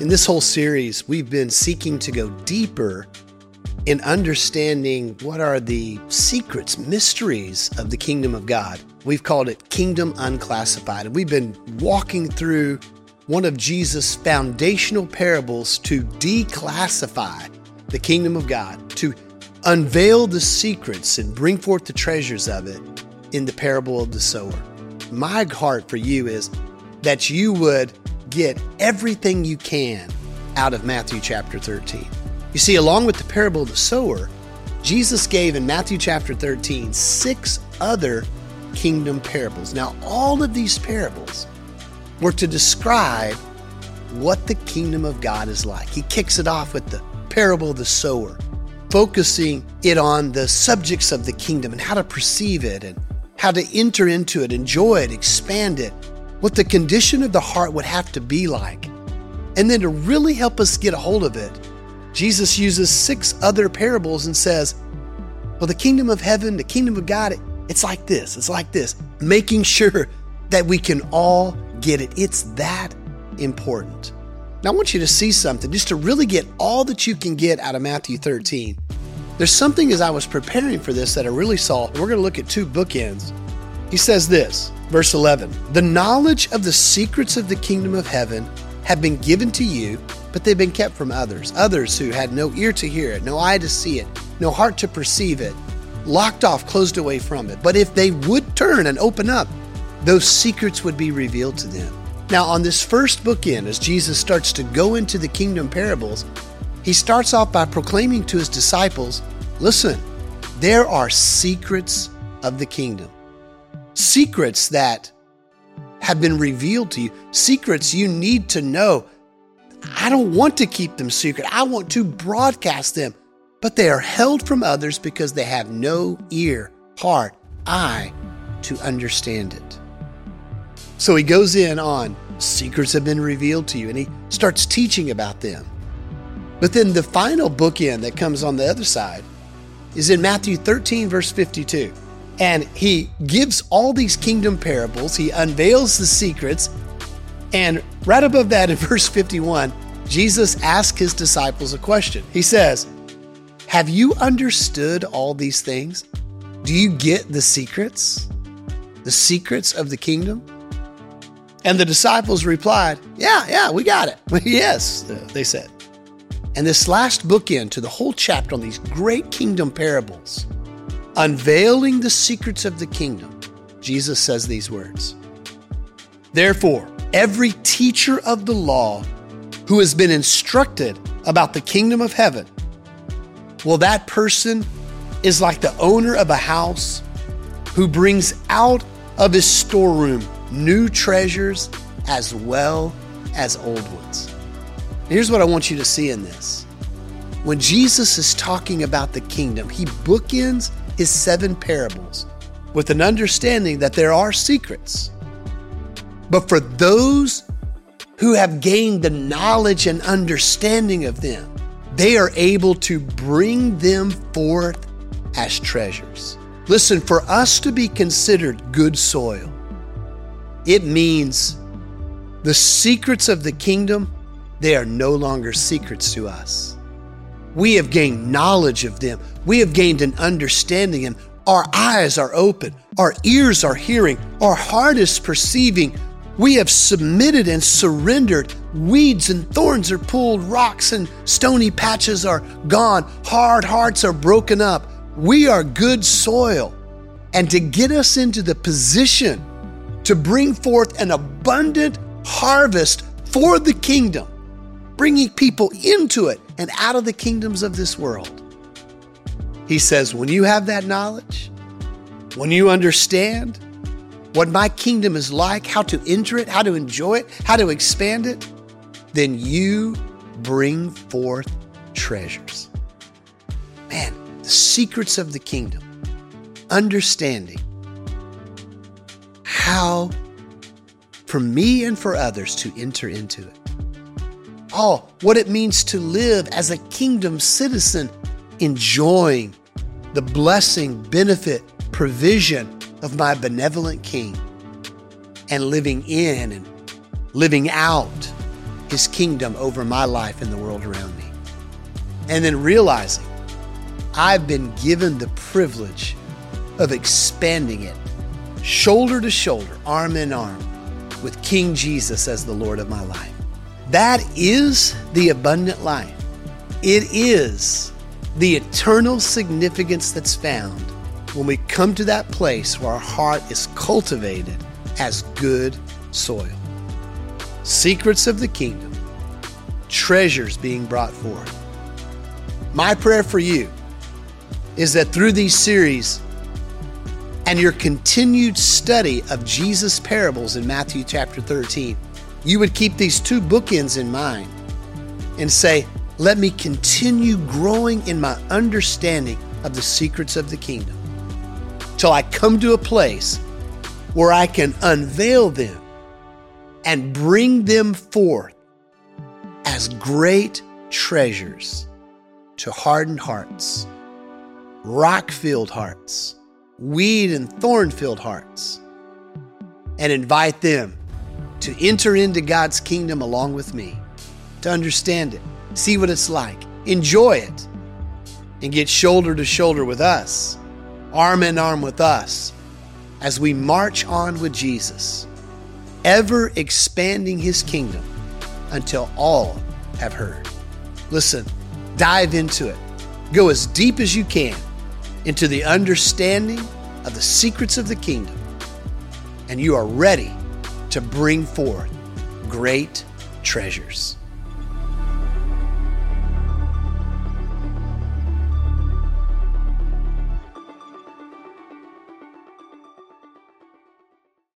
In this whole series, we've been seeking to go deeper in understanding what are the secrets, mysteries of the kingdom of God. We've called it Kingdom Unclassified. And we've been walking through one of Jesus' foundational parables to declassify the kingdom of God, to unveil the secrets and bring forth the treasures of it in the parable of the sower. My heart for you is that you would get everything you can out of Matthew chapter 13. You see, along with the parable of the sower, Jesus gave in Matthew chapter 13 six other kingdom parables. Now, all of these parables were to describe what the kingdom of God is like. He kicks it off with the parable of the sower, focusing it on the subjects of the kingdom and how to perceive it and how to enter into it, enjoy it, expand it, what the condition of the heart would have to be like. And then to really help us get a hold of it, Jesus uses six other parables and says, Well, the kingdom of heaven, the kingdom of God, it's like this, it's like this, making sure that we can all get it. It's that important. Now, I want you to see something just to really get all that you can get out of Matthew 13. There's something as I was preparing for this that I really saw. We're going to look at two bookends. He says this Verse 11 The knowledge of the secrets of the kingdom of heaven have been given to you, but they've been kept from others. Others who had no ear to hear it, no eye to see it, no heart to perceive it, locked off, closed away from it. But if they would turn and open up, those secrets would be revealed to them. Now, on this first bookend, as Jesus starts to go into the kingdom parables, he starts off by proclaiming to his disciples listen, there are secrets of the kingdom secrets that have been revealed to you, secrets you need to know. I don't want to keep them secret. I want to broadcast them, but they are held from others because they have no ear, heart, eye to understand it. So he goes in on secrets have been revealed to you and he starts teaching about them. But then the final bookend that comes on the other side is in Matthew 13, verse 52. And he gives all these kingdom parables, he unveils the secrets. And right above that in verse 51, Jesus asks his disciples a question. He says, Have you understood all these things? Do you get the secrets? The secrets of the kingdom? And the disciples replied, Yeah, yeah, we got it. yes, they said. And this last bookend to the whole chapter on these great kingdom parables unveiling the secrets of the kingdom, Jesus says these words Therefore, every teacher of the law who has been instructed about the kingdom of heaven, well, that person is like the owner of a house who brings out of his storeroom new treasures as well as old ones. Here's what I want you to see in this. When Jesus is talking about the kingdom, he bookends his seven parables with an understanding that there are secrets. But for those who have gained the knowledge and understanding of them, they are able to bring them forth as treasures. Listen, for us to be considered good soil, it means the secrets of the kingdom, they are no longer secrets to us. We have gained knowledge of them. We have gained an understanding, and our eyes are open, our ears are hearing, our heart is perceiving. We have submitted and surrendered. Weeds and thorns are pulled, rocks and stony patches are gone, hard hearts are broken up. We are good soil. And to get us into the position to bring forth an abundant harvest for the kingdom, bringing people into it and out of the kingdoms of this world. He says, when you have that knowledge, when you understand what my kingdom is like, how to enter it, how to enjoy it, how to expand it, then you bring forth treasures. Man, the secrets of the kingdom, understanding how for me and for others to enter into it. Oh, what it means to live as a kingdom citizen, enjoying the blessing, benefit, provision of my benevolent King, and living in and living out his kingdom over my life and the world around me. And then realizing I've been given the privilege of expanding it shoulder to shoulder, arm in arm, with King Jesus as the Lord of my life. That is the abundant life. It is the eternal significance that's found when we come to that place where our heart is cultivated as good soil. Secrets of the kingdom, treasures being brought forth. My prayer for you is that through these series and your continued study of Jesus' parables in Matthew chapter 13, you would keep these two bookends in mind and say, Let me continue growing in my understanding of the secrets of the kingdom till I come to a place where I can unveil them and bring them forth as great treasures to hardened hearts, rock filled hearts, weed and thorn filled hearts, and invite them to enter into God's kingdom along with me, to understand it, see what it's like, enjoy it, and get shoulder to shoulder with us arm in arm with us as we march on with Jesus, ever expanding his kingdom until all have heard. Listen, dive into it. Go as deep as you can into the understanding of the secrets of the kingdom, and you are ready to bring forth great treasures.